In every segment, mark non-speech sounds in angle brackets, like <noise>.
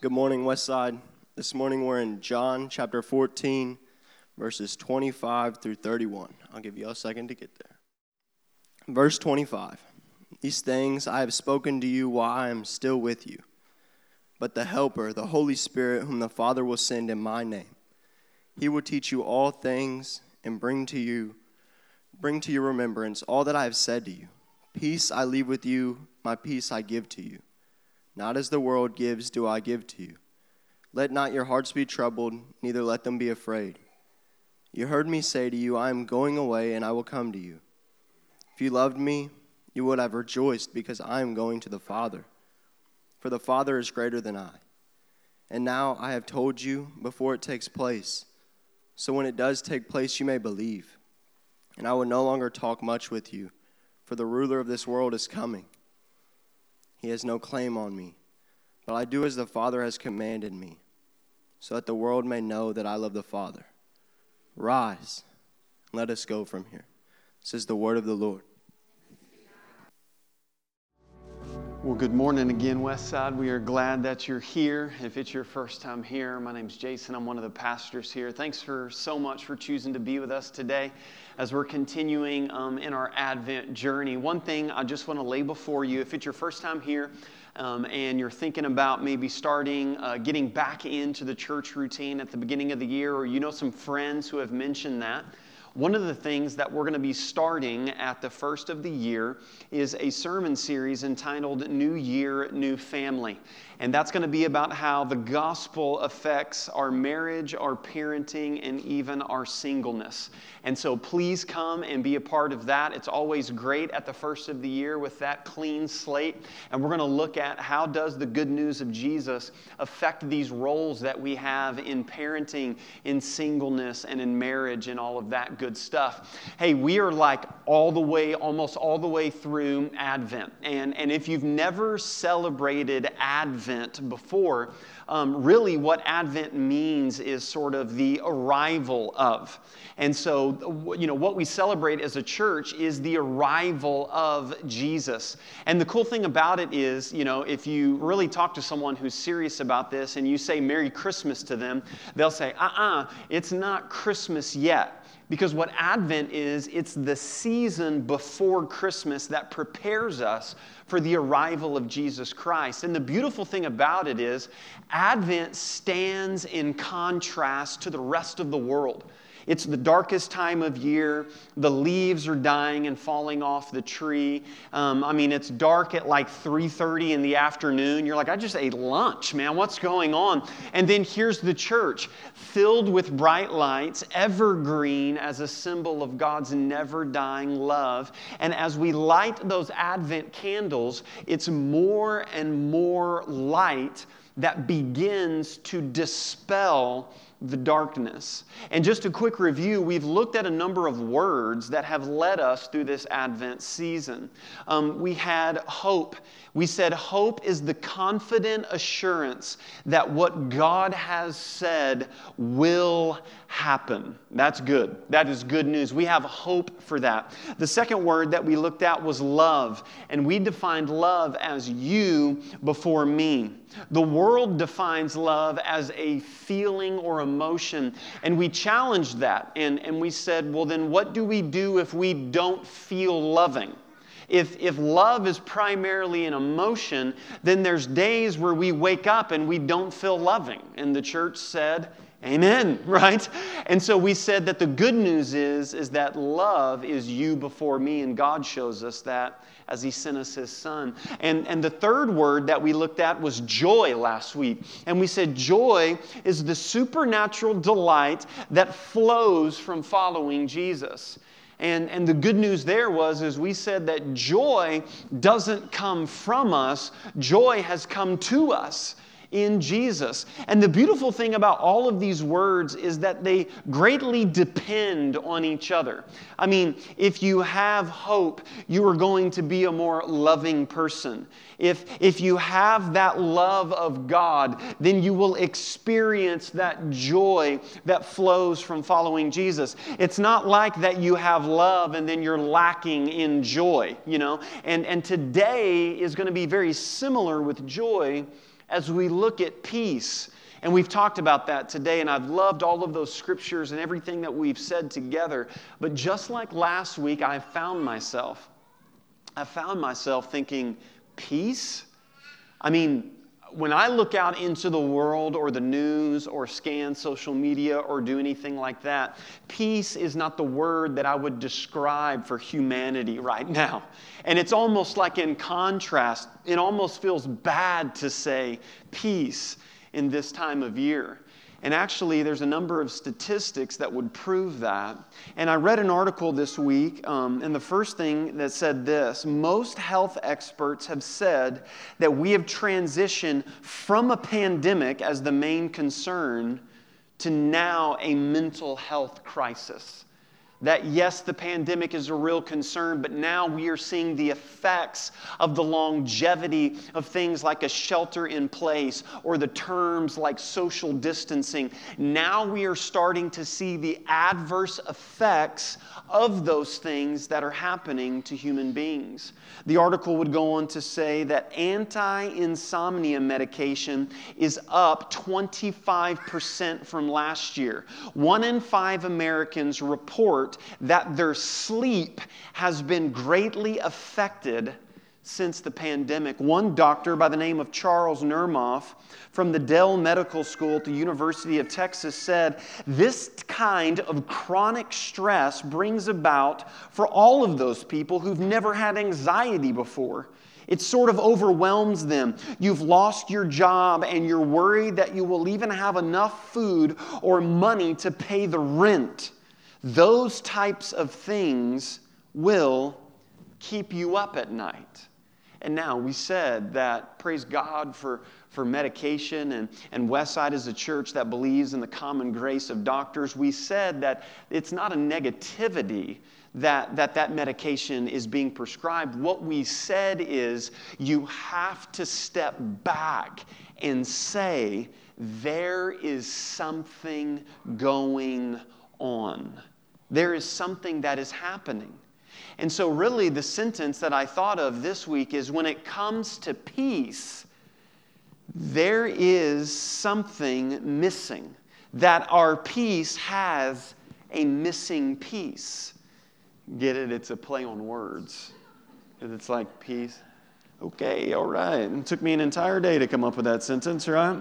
Good morning, Westside. This morning we're in John chapter 14, verses 25 through 31. I'll give you a second to get there. Verse 25 These things I have spoken to you while I am still with you. But the Helper, the Holy Spirit, whom the Father will send in my name, he will teach you all things and bring to you bring to your remembrance all that I have said to you. Peace I leave with you, my peace I give to you. Not as the world gives, do I give to you. Let not your hearts be troubled, neither let them be afraid. You heard me say to you, I am going away, and I will come to you. If you loved me, you would have rejoiced, because I am going to the Father. For the Father is greater than I. And now I have told you before it takes place, so when it does take place, you may believe. And I will no longer talk much with you for the ruler of this world is coming. He has no claim on me, but I do as the Father has commanded me, so that the world may know that I love the Father. Rise, let us go from here. This is the word of the Lord. Well, good morning again, Westside. We are glad that you're here. If it's your first time here, my name's Jason. I'm one of the pastors here. Thanks for so much for choosing to be with us today as we're continuing um, in our Advent journey. One thing I just want to lay before you if it's your first time here, um, and you're thinking about maybe starting, uh, getting back into the church routine at the beginning of the year, or you know some friends who have mentioned that, one of the things that we're going to be starting at the first of the year is a sermon series entitled New Year, New Family. And that's going to be about how the gospel affects our marriage, our parenting, and even our singleness. And so please come and be a part of that. It's always great at the first of the year with that clean slate. And we're going to look at how does the good news of Jesus affect these roles that we have in parenting, in singleness, and in marriage, and all of that good stuff. Hey, we are like all the way, almost all the way through Advent. And, and if you've never celebrated Advent before, um, really what Advent means is sort of the arrival of. And so, you know, what we celebrate as a church is the arrival of Jesus. And the cool thing about it is, you know, if you really talk to someone who's serious about this and you say Merry Christmas to them, they'll say, uh uh-uh, uh, it's not Christmas yet. Because what Advent is, it's the season before Christmas that prepares us for the arrival of Jesus Christ. And the beautiful thing about it is, Advent stands in contrast to the rest of the world. It's the darkest time of year. The leaves are dying and falling off the tree. Um, I mean, it's dark at like 3:30 in the afternoon. You're like, I just ate lunch, man. What's going on? And then here's the church, filled with bright lights, evergreen as a symbol of God's never-dying love. And as we light those Advent candles, it's more and more light that begins to dispel the darkness. And just a quick review, we've looked at a number of words that have led us through this Advent season. Um, we had hope. We said hope is the confident assurance that what God has said will happen. That's good. That is good news. We have hope for that. The second word that we looked at was love, and we defined love as you before me. The world defines love as a feeling or emotion, and we challenged that. And, and we said, well, then what do we do if we don't feel loving? If, if love is primarily an emotion, then there's days where we wake up and we don't feel loving. And the church said, Amen, <laughs> right? And so we said that the good news is, is that love is you before me, and God shows us that as He sent us His Son. And, and the third word that we looked at was joy last week. And we said joy is the supernatural delight that flows from following Jesus. And, and the good news there was is we said that joy doesn't come from us, joy has come to us in Jesus. And the beautiful thing about all of these words is that they greatly depend on each other. I mean, if you have hope, you are going to be a more loving person. If, if you have that love of God, then you will experience that joy that flows from following Jesus. It's not like that you have love and then you're lacking in joy, you know? And, and today is going to be very similar with joy as we look at peace. And we've talked about that today, and I've loved all of those scriptures and everything that we've said together. But just like last week, I found myself, I found myself thinking, peace? I mean, when I look out into the world or the news or scan social media or do anything like that, peace is not the word that I would describe for humanity right now. And it's almost like in contrast, it almost feels bad to say peace in this time of year. And actually, there's a number of statistics that would prove that. And I read an article this week, um, and the first thing that said this most health experts have said that we have transitioned from a pandemic as the main concern to now a mental health crisis that yes, the pandemic is a real concern, but now we are seeing the effects of the longevity of things like a shelter in place or the terms like social distancing. Now we are starting to see the adverse effects of those things that are happening to human beings. The article would go on to say that anti insomnia medication is up 25% from last year. One in five Americans report report that their sleep has been greatly affected since the pandemic. One doctor by the name of Charles Nemeroff from the Dell Medical School at the University of Texas said, This kind of chronic stress brings about for all of those people who've never had anxiety before. It sort of overwhelms them. You've lost your job and you're worried that you will even have enough food or money to pay the rent. Those types of things will keep you up at night. And now we said that, praise God for, for medication, and, and Westside is a church that believes in the common grace of doctors. We said that it's not a negativity that, that that medication is being prescribed. What we said is you have to step back and say, there is something going on. There is something that is happening. And so, really, the sentence that I thought of this week is when it comes to peace, there is something missing. That our peace has a missing piece. Get it? It's a play on words. It's like peace. Okay, all right. It took me an entire day to come up with that sentence, right?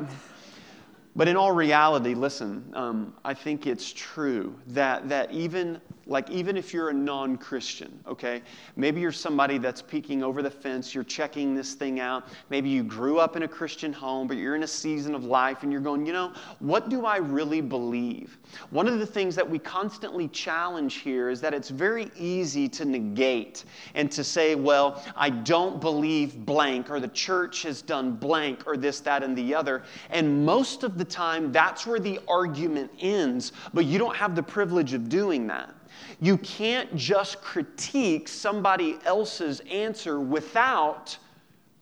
But in all reality, listen, um, I think it's true that, that even like even if you're a non-christian okay maybe you're somebody that's peeking over the fence you're checking this thing out. Maybe you grew up in a christian home but you're in a season of life and you're going you know what do i really believe? One of the things that we constantly challenge here is that it's very easy to negate and to say well i don't believe blank or the church has done blank or this that and the other. And most of the time that's where the argument ends but you don't have the privilege of doing that you can't just critique somebody else's answer without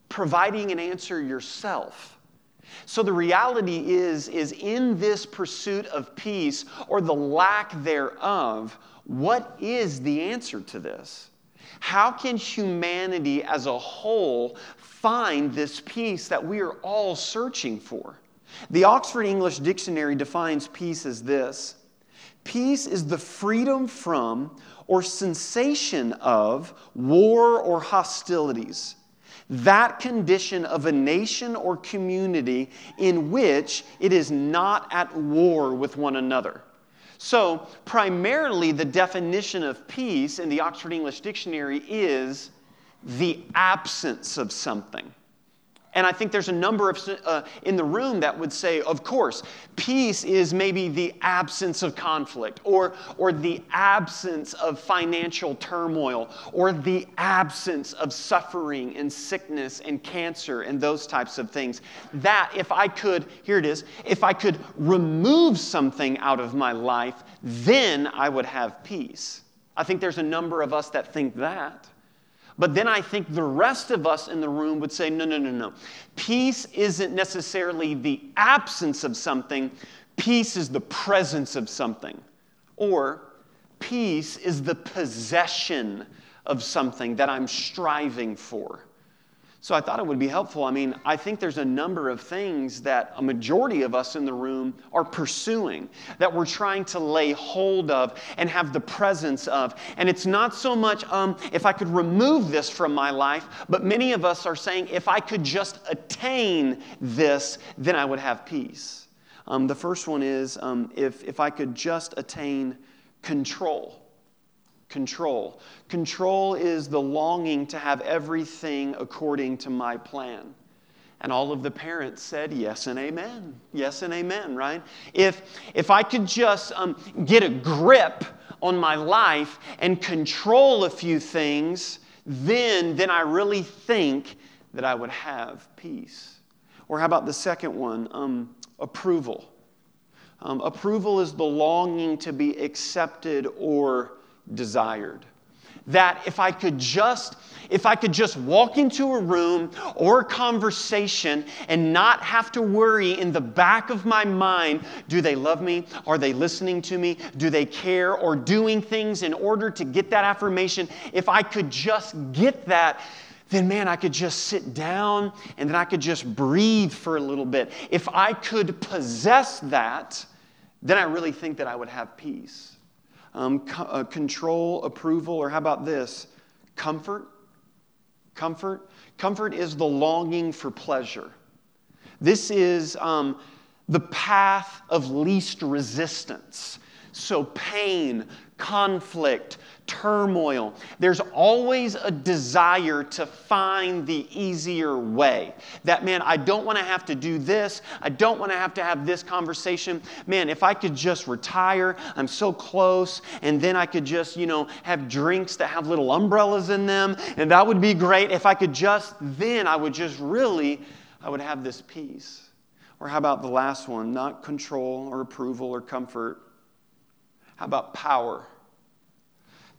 providing an answer yourself. So the reality is is in this pursuit of peace or the lack thereof, what is the answer to this? How can humanity as a whole find this peace that we are all searching for? The Oxford English Dictionary defines peace as this Peace is the freedom from or sensation of war or hostilities. That condition of a nation or community in which it is not at war with one another. So, primarily, the definition of peace in the Oxford English Dictionary is the absence of something. And I think there's a number of uh, in the room that would say, of course, peace is maybe the absence of conflict, or, or the absence of financial turmoil, or the absence of suffering and sickness and cancer and those types of things. That, if I could, here it is, if I could remove something out of my life, then I would have peace. I think there's a number of us that think that. But then I think the rest of us in the room would say, no, no, no, no. Peace isn't necessarily the absence of something, peace is the presence of something. Or peace is the possession of something that I'm striving for. So I thought it would be helpful. I mean, I think there's a number of things that a majority of us in the room are pursuing, that we're trying to lay hold of and have the presence of. And it's not so much um, if I could remove this from my life, but many of us are saying if I could just attain this, then I would have peace. Um, the first one is um, if, if I could just attain control. Control. Control is the longing to have everything according to my plan. And all of the parents said yes and amen. Yes and amen, right? If, if I could just um, get a grip on my life and control a few things, then, then I really think that I would have peace. Or how about the second one? Um, approval. Um, approval is the longing to be accepted or desired. That if I could just if I could just walk into a room or a conversation and not have to worry in the back of my mind, do they love me? Are they listening to me? Do they care or doing things in order to get that affirmation? If I could just get that, then man, I could just sit down and then I could just breathe for a little bit. If I could possess that, then I really think that I would have peace um, co- uh, control, approval, or how about this? Comfort. Comfort. Comfort is the longing for pleasure. This is um, the path of least resistance. So, pain, conflict, turmoil. There's always a desire to find the easier way. That, man, I don't want to have to do this. I don't want to have to have this conversation. Man, if I could just retire, I'm so close, and then I could just, you know, have drinks that have little umbrellas in them, and that would be great. If I could just, then I would just really, I would have this peace. Or how about the last one? Not control or approval or comfort. How about power?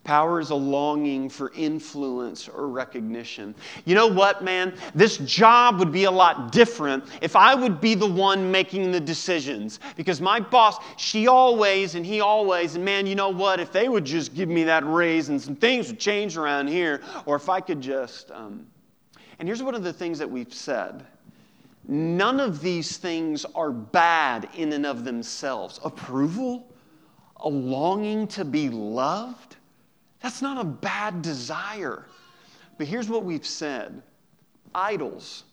Power is a longing for influence or recognition. You know what, man? This job would be a lot different if I would be the one making the decisions. Because my boss, she always and he always, and man, you know what? If they would just give me that raise and some things would change around here, or if I could just. Um... And here's one of the things that we've said none of these things are bad in and of themselves. Approval, a longing to be loved that's not a bad desire. But here's what we've said idols.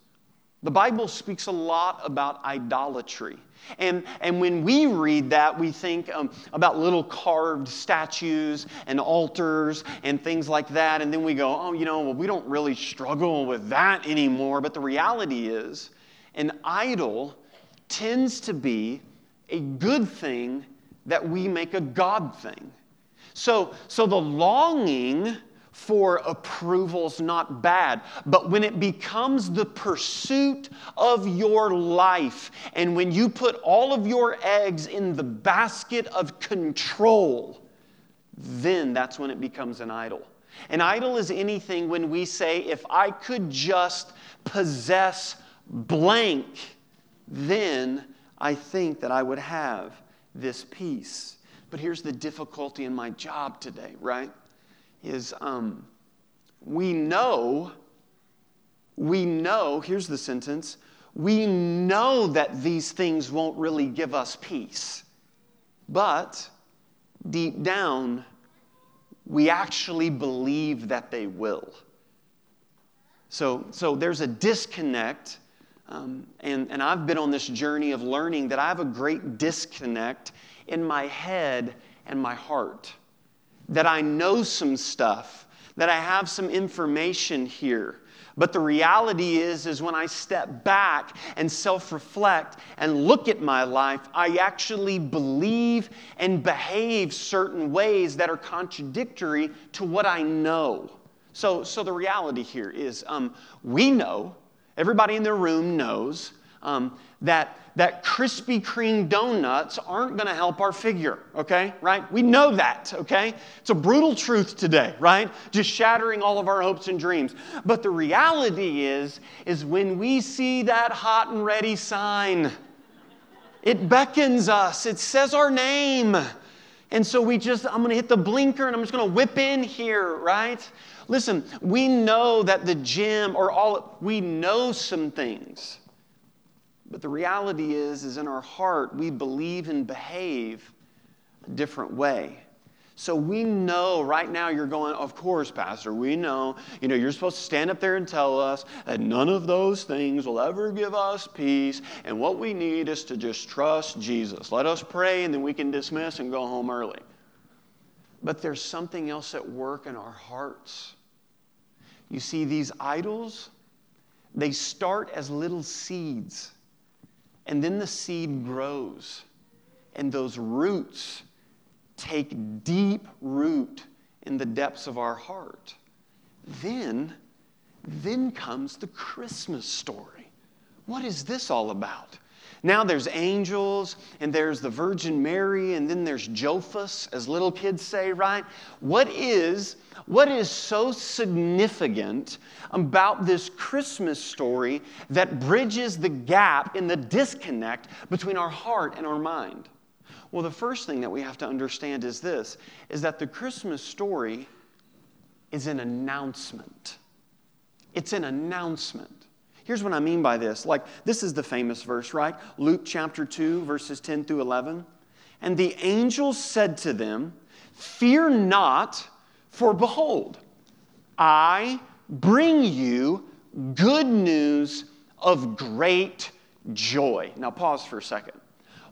The Bible speaks a lot about idolatry. And, and when we read that, we think um, about little carved statues and altars and things like that. And then we go, oh, you know, well, we don't really struggle with that anymore. But the reality is, an idol tends to be a good thing that we make a God thing. So, so the longing for approval's not bad, but when it becomes the pursuit of your life, and when you put all of your eggs in the basket of control, then that's when it becomes an idol. An idol is anything when we say, if I could just possess blank, then I think that I would have this peace. But here's the difficulty in my job today, right? Is um, we know, we know, here's the sentence, we know that these things won't really give us peace. But deep down, we actually believe that they will. So, so there's a disconnect. Um, and, and I've been on this journey of learning that I have a great disconnect in my head and my heart. That I know some stuff, that I have some information here. But the reality is is when I step back and self-reflect and look at my life, I actually believe and behave certain ways that are contradictory to what I know. So, so the reality here is um, we know, everybody in the room knows um, that, that Krispy Kreme donuts aren't going to help our figure, okay? Right? We know that, okay? It's a brutal truth today, right? Just shattering all of our hopes and dreams. But the reality is, is when we see that hot and ready sign, it beckons us, it says our name. And so we just, I'm to hit the blinker and I'm just to whip in here, right? Listen, we know that the gym or all, we know some things. But the reality is, is in our heart, we believe and behave a different way. So we know right now you're going, of course, Pastor, we know, you know, you're supposed to stand up there and tell us that none of those things will ever give us peace. And what we need is to just trust Jesus. Let us pray and then we can dismiss and go home early. But there's something else at work in our hearts. You see, these idols, they start as little seeds, and then the seed grows, and those roots take deep root in the depths of our heart. Then, then comes the Christmas story. What is this all about? Now there's angels, and there's the Virgin Mary, and then there's Jophus, as little kids say, right? What is, what is so significant about this Christmas story that bridges the gap in the disconnect between our heart and our mind? Well, the first thing that we have to understand is this is that the Christmas story is an announcement. It's an announcement. Here's what I mean by this. Like, this is the famous verse, right? Luke chapter 2, verses 10 through 11. And the angel said to them, Fear not, for behold, I bring you good news of great joy. Now, pause for a second.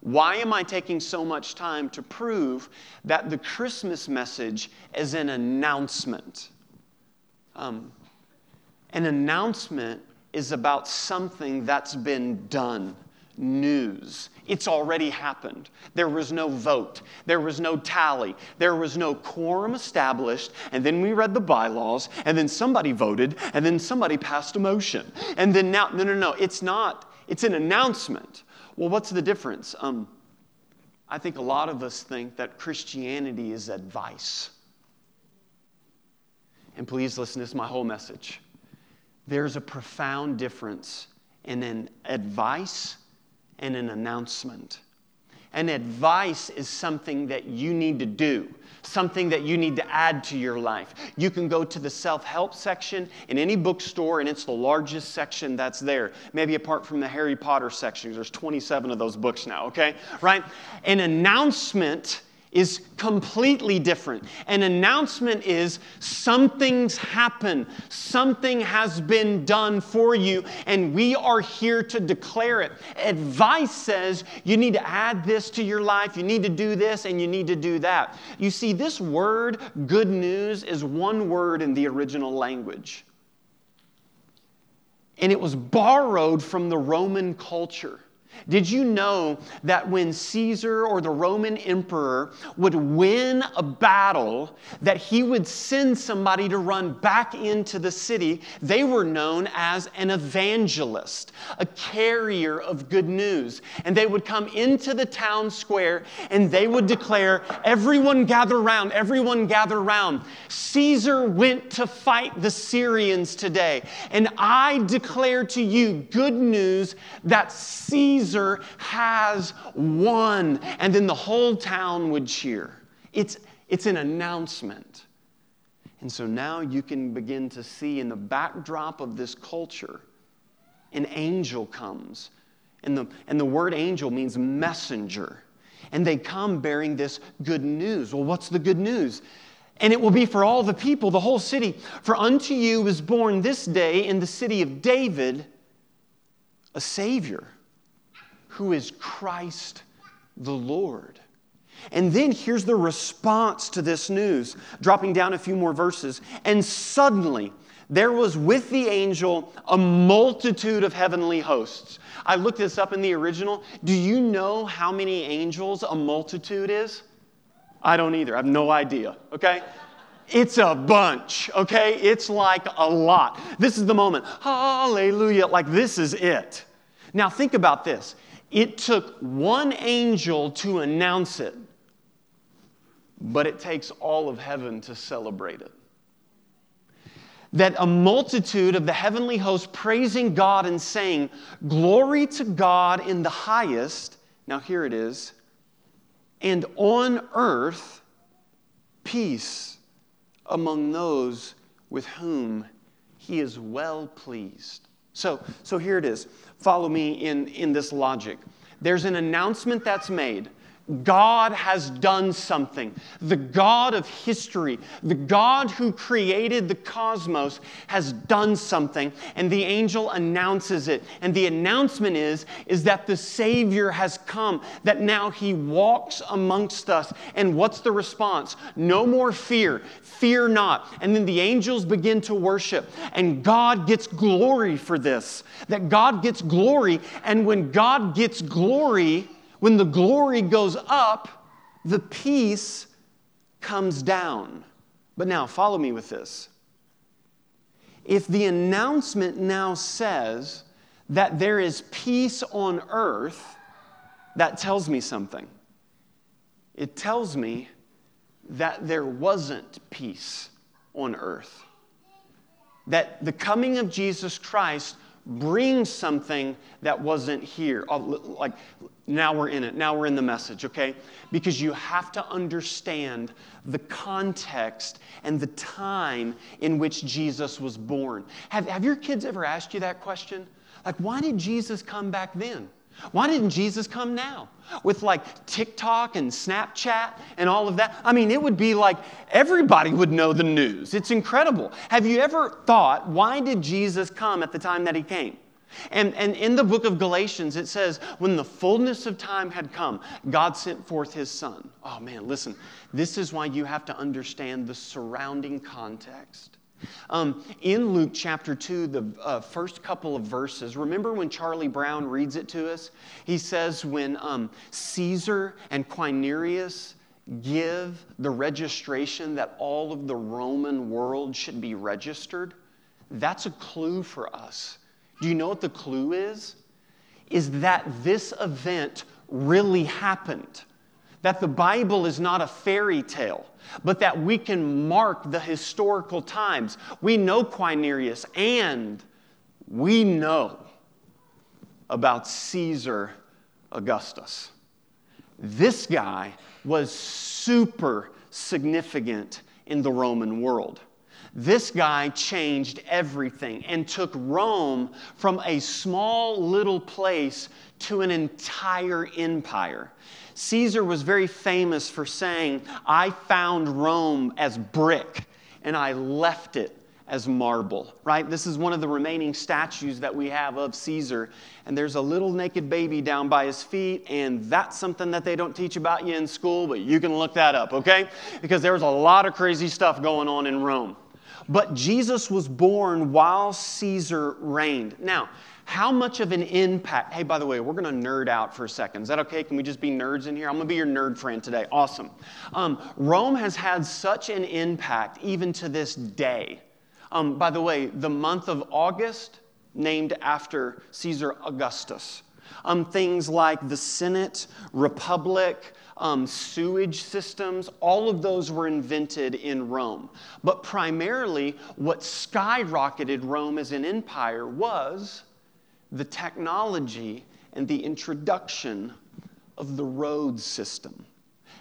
Why am I taking so much time to prove that the Christmas message is an announcement? Um, an announcement is about something that's been done, news. It's already happened. There was no vote. There was no tally. There was no quorum established. And then we read the bylaws, and then somebody voted, and then somebody passed a motion. And then now, no, no, no, it's not. It's an announcement. Well, what's the difference? Um, I think a lot of us think that Christianity is advice. And please listen, this is my whole message. There's a profound difference in an advice and an announcement. An advice is something that you need to do something that you need to add to your life. You can go to the self help section in any bookstore, and it's the largest section that's there. Maybe apart from the Harry Potter section, there's 27 of those books now, okay? Right? An announcement is completely different. An announcement is something's happened, something has been done for you, and we are here to declare it. Advice says you need to add this to your life, you need to do this, and you need to do that. You see, this word, good news, is one word in the original language. And it was borrowed from the Roman culture. Did you know that when Caesar or the Roman emperor would win a battle, that he would send somebody to run back into the city? They were known as an evangelist, a carrier of good news. And they would come into the town square and they would declare, Everyone gather round, everyone gather round. Caesar went to fight the Syrians today. And I declare to you good news that Caesar Caesar has won. And then the whole town would cheer. It's, it's an announcement. And so now you can begin to see in the backdrop of this culture, an angel comes. And the, and the word angel means messenger. And they come bearing this good news. Well, what's the good news? And it will be for all the people, the whole city. For unto you is born this day in the city of David a Savior who is Christ the Lord. And then here's the response to this news, dropping down a few more verses. And suddenly, there was with the angel a multitude of heavenly hosts. I looked this up in the original. Do you know how many angels a multitude is? I don't either. I have no idea, okay? It's a bunch, okay? It's like a lot. This is the moment. Hallelujah. Like, this is it. Now, think about this. It took one angel to announce it, but it takes all of heaven to celebrate it. That a multitude of the heavenly host praising God and saying, Glory to God in the highest. Now, here it is. And on earth, peace among those with whom he is well pleased. So, so here it is. Follow me in, in this logic. There's an announcement that's made God has done something. The God of history, the God who created the cosmos, has done something, and the angel announces it. And the announcement is, is that the Savior has come, that now he walks amongst us. And what's the response? No more fear. Fear not. And then the angels begin to worship, and God gets glory for this. That God gets glory, and when God gets glory, when the glory goes up, the peace comes down. But now, follow me with this. If the announcement now says that there is peace on earth, that tells me something. It tells me that there wasn't peace on earth. That the coming of Jesus Christ brings something that wasn't here. Like, now we're in it. Now we're in the message, okay? Because you have to understand the context and the time in which Jesus was born. Have, have your kids ever asked you that question? Like, why did Jesus come back then? Why didn't Jesus come now? With like TikTok and Snapchat and all of that? I mean, it would be like everybody would know the news. It's incredible. Have you ever thought, why did Jesus come at the time that he came? And, and in the book of Galatians, it says, when the fullness of time had come, God sent forth his son. Oh man, listen, this is why you have to understand the surrounding context. Um, in Luke chapter 2, the uh, first couple of verses, remember when Charlie Brown reads it to us? He says, when um, Caesar and Quirinius give the registration that all of the Roman world should be registered, that's a clue for us do you know what the clue is? Is that this event really happened. That the Bible is not a fairy tale, but that we can mark the historical times. We know Quirinius and we know about Caesar Augustus. This guy was super significant in the Roman world. This guy changed everything and took Rome from a small little place to an entire empire. Caesar was very famous for saying, I found Rome as brick and I left it as marble, right? This is one of the remaining statues that we have of Caesar. And there's a little naked baby down by his feet, and that's something that they don't teach about you in school, but you can look that up, okay? Because there was a lot of crazy stuff going on in Rome. But Jesus was born while Caesar reigned. Now, how much of an impact? Hey, by the way, we're going to nerd out for a second. Is that okay? Can we just be nerds in here? I'm going to be your nerd friend today. Awesome. Um, Rome has had such an impact even to this day. Um, by the way, the month of August, named after Caesar Augustus. Um, things like the Senate, Republic, um, sewage systems, all of those were invented in Rome. But primarily, what skyrocketed Rome as an empire was the technology and the introduction of the road system.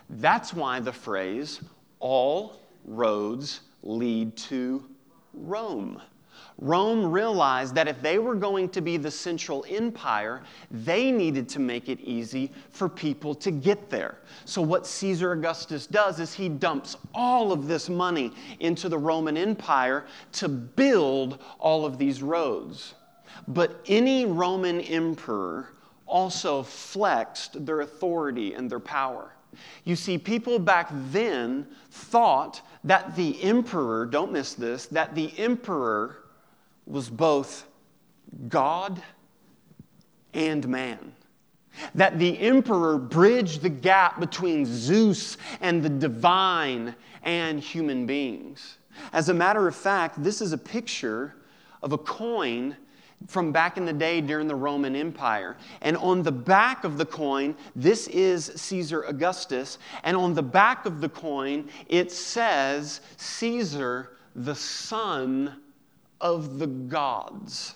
That's why the phrase, all roads lead to Rome. Rome realized that if they were going to be the central empire, they needed to make it easy for people to get there. So, what Caesar Augustus does is he dumps all of this money into the Roman Empire to build all of these roads. But any Roman emperor also flexed their authority and their power. You see, people back then thought that the emperor, don't miss this, that the emperor was both God and man. That the emperor bridged the gap between Zeus and the divine and human beings. As a matter of fact, this is a picture of a coin from back in the day during the Roman Empire. And on the back of the coin, this is Caesar Augustus. And on the back of the coin, it says Caesar, the son of the gods.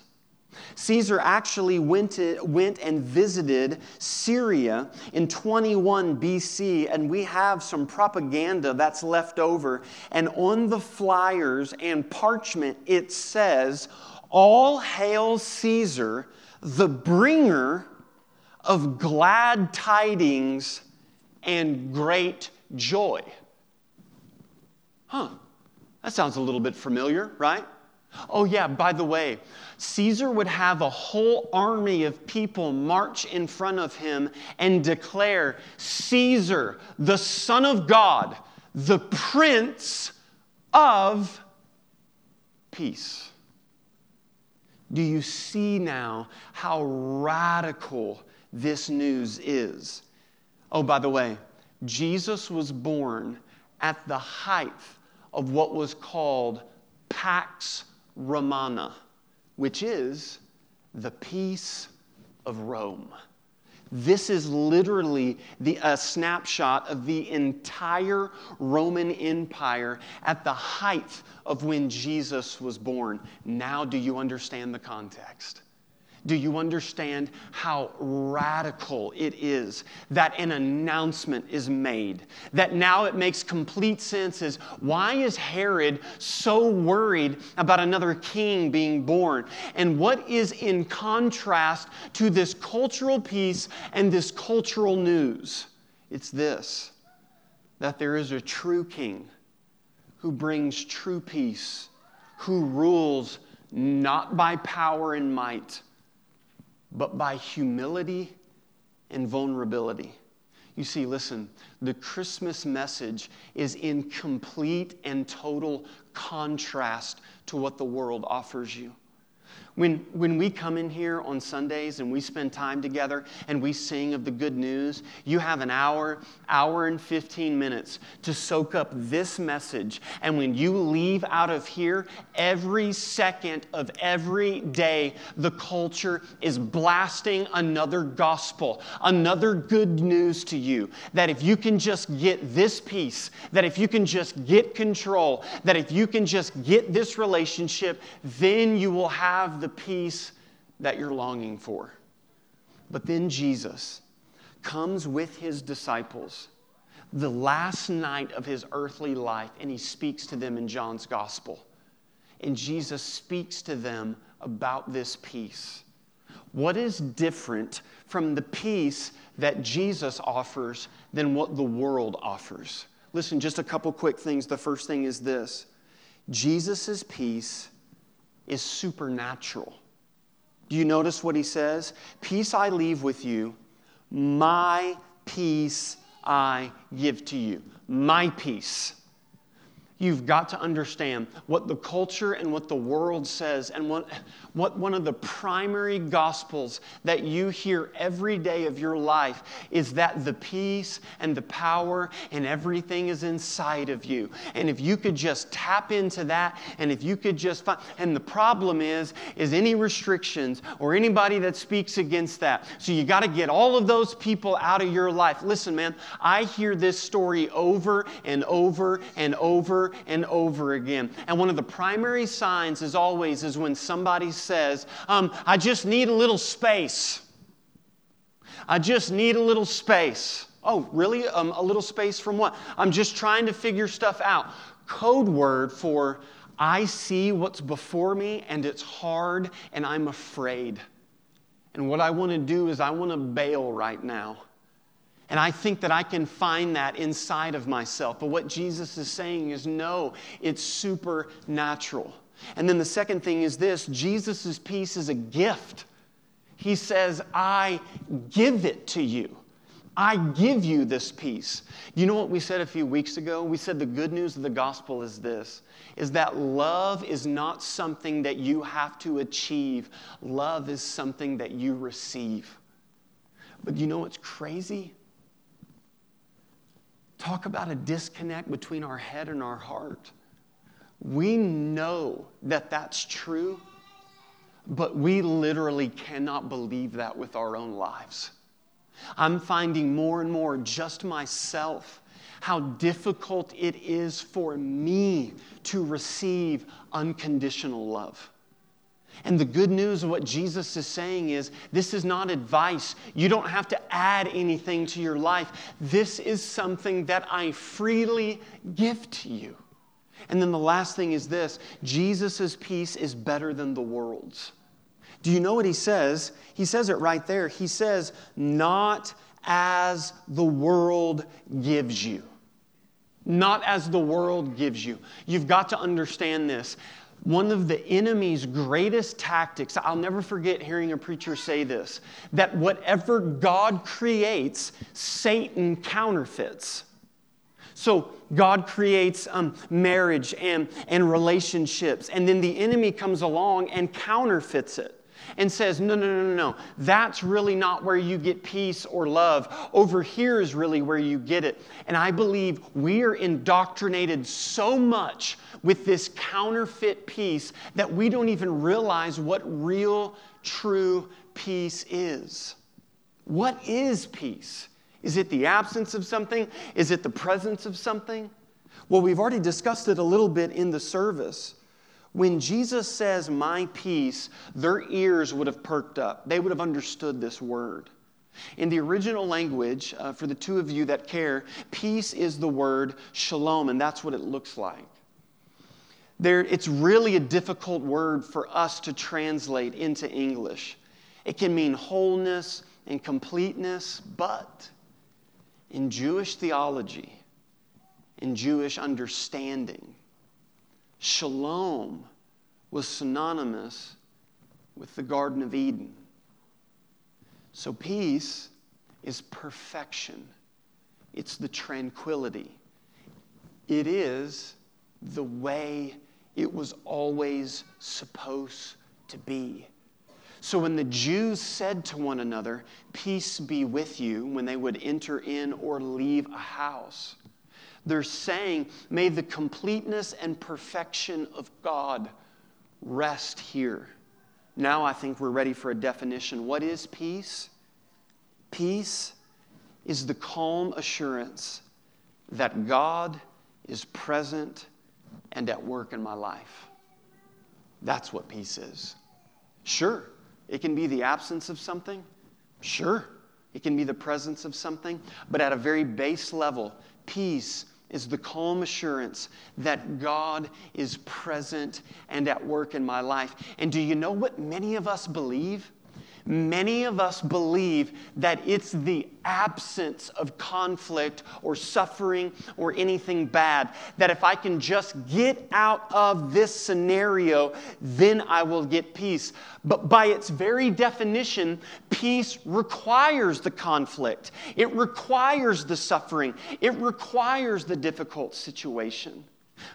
Caesar actually went, to, went and visited Syria in 21 BC, and we have some propaganda that's left over. And on the flyers and parchment, it says, All hail Caesar, the bringer of glad tidings and great joy. Huh, that sounds a little bit familiar, right? Oh, yeah, by the way, Caesar would have a whole army of people march in front of him and declare Caesar, the Son of God, the Prince of Peace. Do you see now how radical this news is? Oh, by the way, Jesus was born at the height of what was called Pax Romana, which is the peace of Rome. This is literally the, a snapshot of the entire Roman Empire at the height of when Jesus was born. Now, do you understand the context? Do you understand how radical it is that an announcement is made? That now it makes complete sense is why is Herod so worried about another king being born? And what is in contrast to this cultural peace and this cultural news? It's this that there is a true king who brings true peace, who rules not by power and might but by humility and vulnerability. You see, listen, the Christmas message is in complete and total contrast to what the world offers you. When, when we come in here on Sundays and we spend time together and we sing of the good news, you have an hour, hour and 15 minutes to soak up this message. And when you leave out of here, every second of every day, the culture is blasting another gospel, another good news to you. That if you can just get this peace, that if you can just get control, that if you can just get this relationship, then you will have the the peace that you're longing for. But then Jesus comes with his disciples the last night of his earthly life, and he speaks to them in John's gospel. And Jesus speaks to them about this peace. What is different from the peace that Jesus offers than what the world offers? Listen, just a couple quick things. The first thing is this Jesus' peace is supernatural. Do you notice what he says? Peace I leave with you, my peace I give to you. My peace. You've got to understand what the culture and what the world says, and what, what one of the primary gospels that you hear every day of your life is that the peace and the power and everything is inside of you. And if you could just tap into that, and if you could just find, and the problem is, is any restrictions or anybody that speaks against that. So you got to get all of those people out of your life. Listen, man, I hear this story over and over and over and over again. And one of the primary signs, is always, is when somebody says, um, I just need a little space. I just need a little space. Oh, really? Um, a little space from what? I'm just trying to figure stuff out. Code word for I see what's before me and it's hard and I'm afraid. And what I want to do is I want to bail right now. And I think that I can find that inside of myself. But what Jesus is saying is no, it's supernatural. And then the second thing is this Jesus' peace is a gift. He says, I give it to you. I give you this peace. You know what we said a few weeks ago? We said the good news of the gospel is this is that love is not something that you have to achieve. Love is something that you receive. But you know what's crazy? Talk about a disconnect between our head and our heart. We know that that's true, but we literally cannot believe that with our own lives. I'm finding more and more just myself how difficult it is for me to receive unconditional love. And the good news of what Jesus is saying is this is not advice. You don't have to add anything to your life. This is something that I freely give to you. And then the last thing is this Jesus' peace is better than the world's. Do you know what he says? He says it right there. He says, not as the world gives you. Not as the world gives you. You've got to understand this. One of the enemy's greatest tactics, I'll never forget hearing a preacher say this, that whatever God creates, Satan counterfeits. So God creates um, marriage and, and relationships, and then the enemy comes along and counterfeits it and says, no, no, no, no, no, that's really not where you get peace or love. Over here is really where you get it. And I believe we are indoctrinated so much with this counterfeit peace that we don't even realize what real, true peace is. What is peace? Is it the absence of something? Is it the presence of something? Well, we've already discussed it a little bit in the service. When Jesus says, My peace, their ears would have perked up. They would have understood this word. In the original language, uh, for the two of you that care, peace is the word shalom, and that's what it looks like. There, it's really a difficult word for us to translate into English. It can mean wholeness and completeness, but in Jewish theology, in Jewish understanding, Shalom was synonymous with the Garden of Eden. So peace is perfection, it's the tranquility. It is the way it was always supposed to be. So when the Jews said to one another, Peace be with you, when they would enter in or leave a house, they're saying, May the completeness and perfection of God rest here. Now I think we're ready for a definition. What is peace? Peace is the calm assurance that God is present and at work in my life. That's what peace is. Sure, it can be the absence of something. Sure, it can be the presence of something. But at a very base level, peace is the calm assurance that God is present and at work in my life. And do you know what many of us believe? Many of us believe that it's the absence of conflict or suffering or anything bad. That if I can just get out of this scenario, then I will get peace. But by its very definition, peace requires the conflict, it requires the suffering, it requires the difficult situation.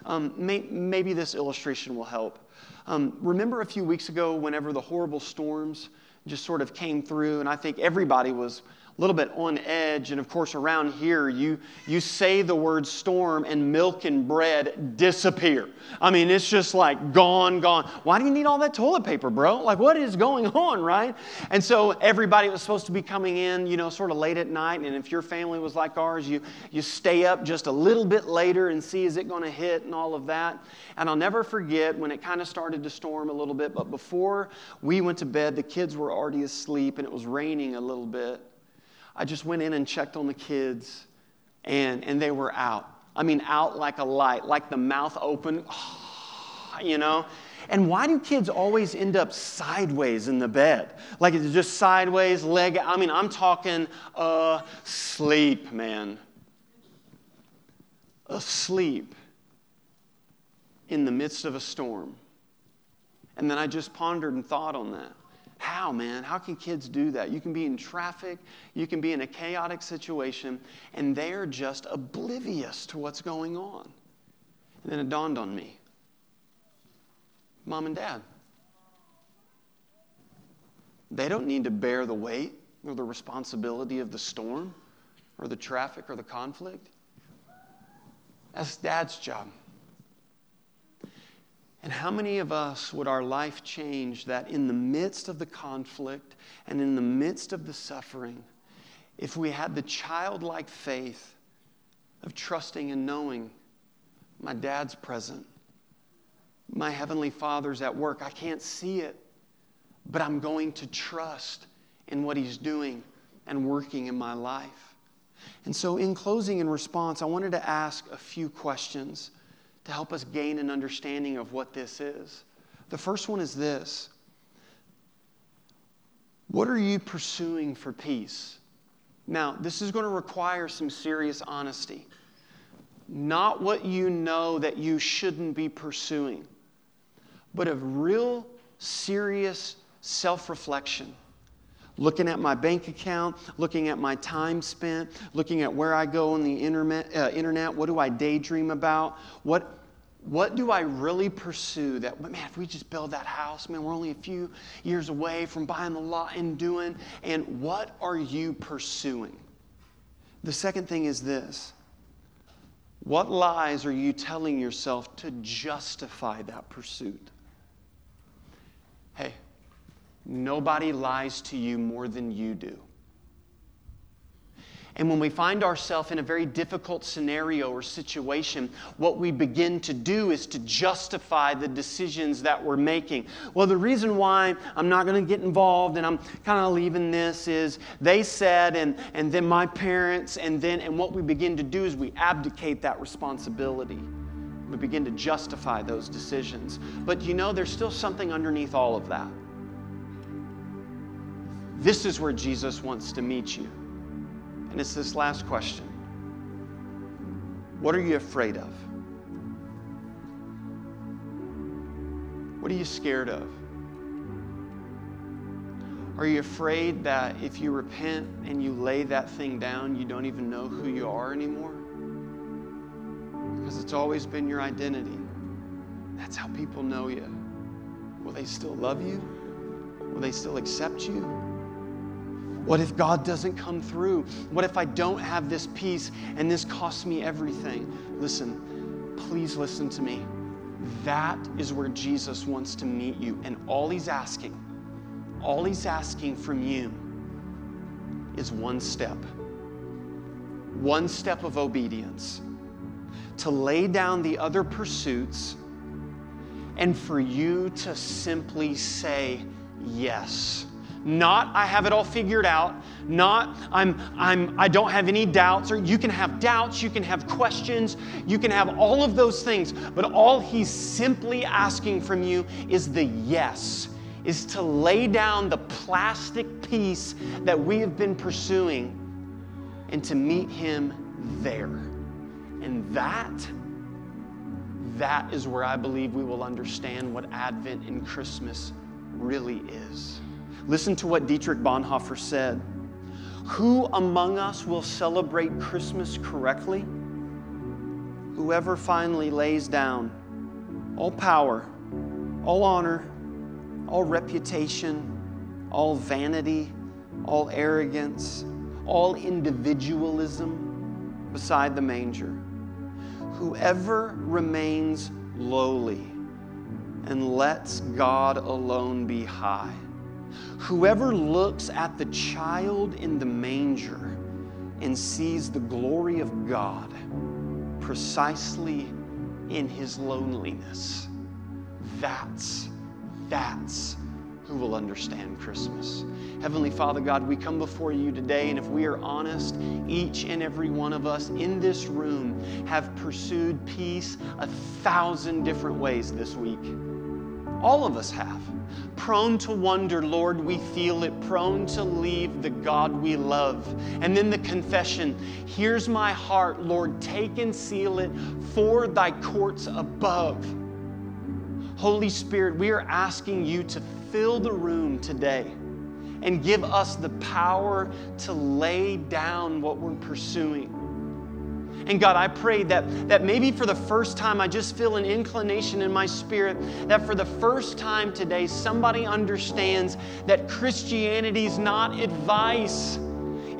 Um, may, maybe this illustration will help. Um, remember a few weeks ago, whenever the horrible storms just sort of came through, and I think everybody was little bit on edge. And of course, around here, you, you say the word storm and milk and bread disappear. I mean, it's just like gone, gone. Why do you need all that toilet paper, bro? Like, what is going <laughs> on, right? And so everybody was supposed to be coming in, you know, sort of late at night. And if your family was like ours, you, you stay up just a little bit later and see is it going to hit and all of that. And I'll never forget when it kind of started to storm a little bit, but before we went to bed, the kids were already asleep and it was raining a little bit. I just went in and checked on the kids, and, and they were out. I mean, out like a light, like the mouth open, <sighs> you know? And why do kids always end up sideways in the bed? Like it's just sideways, leg. I mean, I'm talking asleep, man. Asleep in the midst of a storm. And then I just pondered and thought on that. How, man? How can kids do that? You can be in traffic, you can be in a chaotic situation, and they're just oblivious to what's going on. And then it dawned on me Mom and Dad, they don't need to bear the weight or the responsibility of the storm or the traffic or the conflict. That's dad's job. And how many of us would our life change that in the midst of the conflict and in the midst of the suffering, if we had the childlike faith of trusting and knowing my dad's present, my heavenly father's at work. I can't see it, but I'm going to trust in what He's doing and working in my life. And so, in closing, in response, I wanted to ask a few questions to help us gain an understanding of what this is. The first one is this What are you pursuing for peace? Now, this is going to require some serious honesty. Not what you know that you shouldn't be pursuing, but a real serious self reflection. Looking at my bank account, looking at my time spent, looking at where I go on the internet, uh, internet what do I daydream about? What, what do I really pursue that, man, if we just build that house, man, we're only a few years away from buying the lot and doing, and what are you pursuing? The second thing is this what lies are you telling yourself to justify that pursuit? Hey, nobody lies to you more than you do. And when we find ourselves in a very difficult scenario or situation, what we begin to do is to justify the decisions that we're making. Well, the reason why I'm not going to get involved and I'm kind of leaving this is they said, and, and then my parents, and then, and what we begin to do is we abdicate that responsibility. We begin to justify those decisions. But you know, there's still something underneath all of that. This is where Jesus wants to meet you. And it's this last question What are you afraid of? What are you scared of? Are you afraid that if you repent and you lay that thing down, you don't even know who you are anymore? Because it's always been your identity. That's how people know you. Will they still love you? Will they still accept you? What if God doesn't come through? What if I don't have this peace and this costs me everything? Listen, please listen to me. That is where Jesus wants to meet you. And all he's asking, all he's asking from you is one step. One step of obedience. To lay down the other pursuits and for you to simply say yes not I have it all figured out, not I'm I'm I don't have any doubts or you can have doubts, you can have questions, you can have all of those things, but all he's simply asking from you is the yes. Is to lay down the plastic peace that we have been pursuing and to meet him there. And that that is where I believe we will understand what Advent and Christmas really is. Listen to what Dietrich Bonhoeffer said Who among us will celebrate Christmas correctly? Whoever finally lays down all power, all honor, all reputation, all vanity, all arrogance, all individualism beside the manger. Whoever remains lowly and lets God alone be high Whoever looks at the child in the manger and sees the glory of God precisely in his loneliness, that's, that's who will understand Christmas. Heavenly Father God, we come before you today, and if we are honest, each and every one of us in this room have pursued peace a thousand different ways this week. All of us have. Prone to wonder, Lord, we feel it. Prone to leave the God we love. And then the confession Here's my heart, Lord, take and seal it for thy courts above. Holy Spirit, we are asking you to fill the room today and give us the power to lay down what we're pursuing and God, I pray that, that maybe for the first time, I just feel an inclination in my spirit that for the first time today, somebody understands that Christianity is not advice.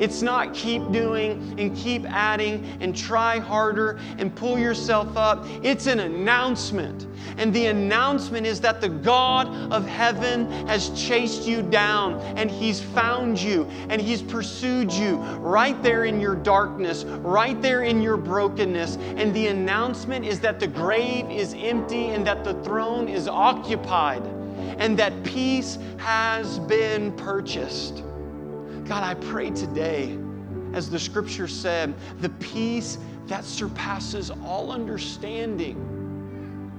It's not keep doing and keep adding and try harder and pull yourself up. It's an announcement. And the announcement is that the God of heaven has chased you down and He's found you and He's pursued you right there in your darkness, right there in your brokenness. And the announcement is that the grave is empty and that the throne is occupied and that peace has been purchased. God, I pray today, as the scripture said, the peace that surpasses all understanding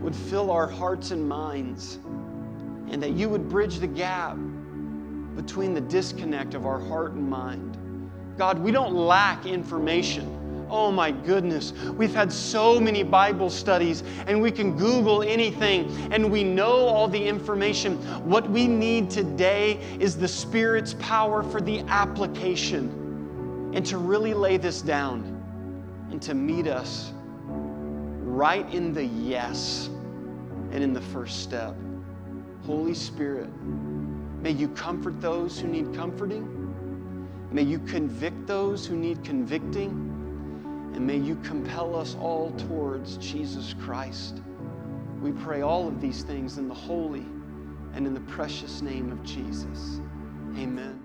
would fill our hearts and minds, and that you would bridge the gap between the disconnect of our heart and mind. God, we don't lack information. Oh my goodness, we've had so many Bible studies and we can Google anything and we know all the information. What we need today is the Spirit's power for the application and to really lay this down and to meet us right in the yes and in the first step. Holy Spirit, may you comfort those who need comforting. May you convict those who need convicting. And may you compel us all towards Jesus Christ. We pray all of these things in the holy and in the precious name of Jesus. Amen.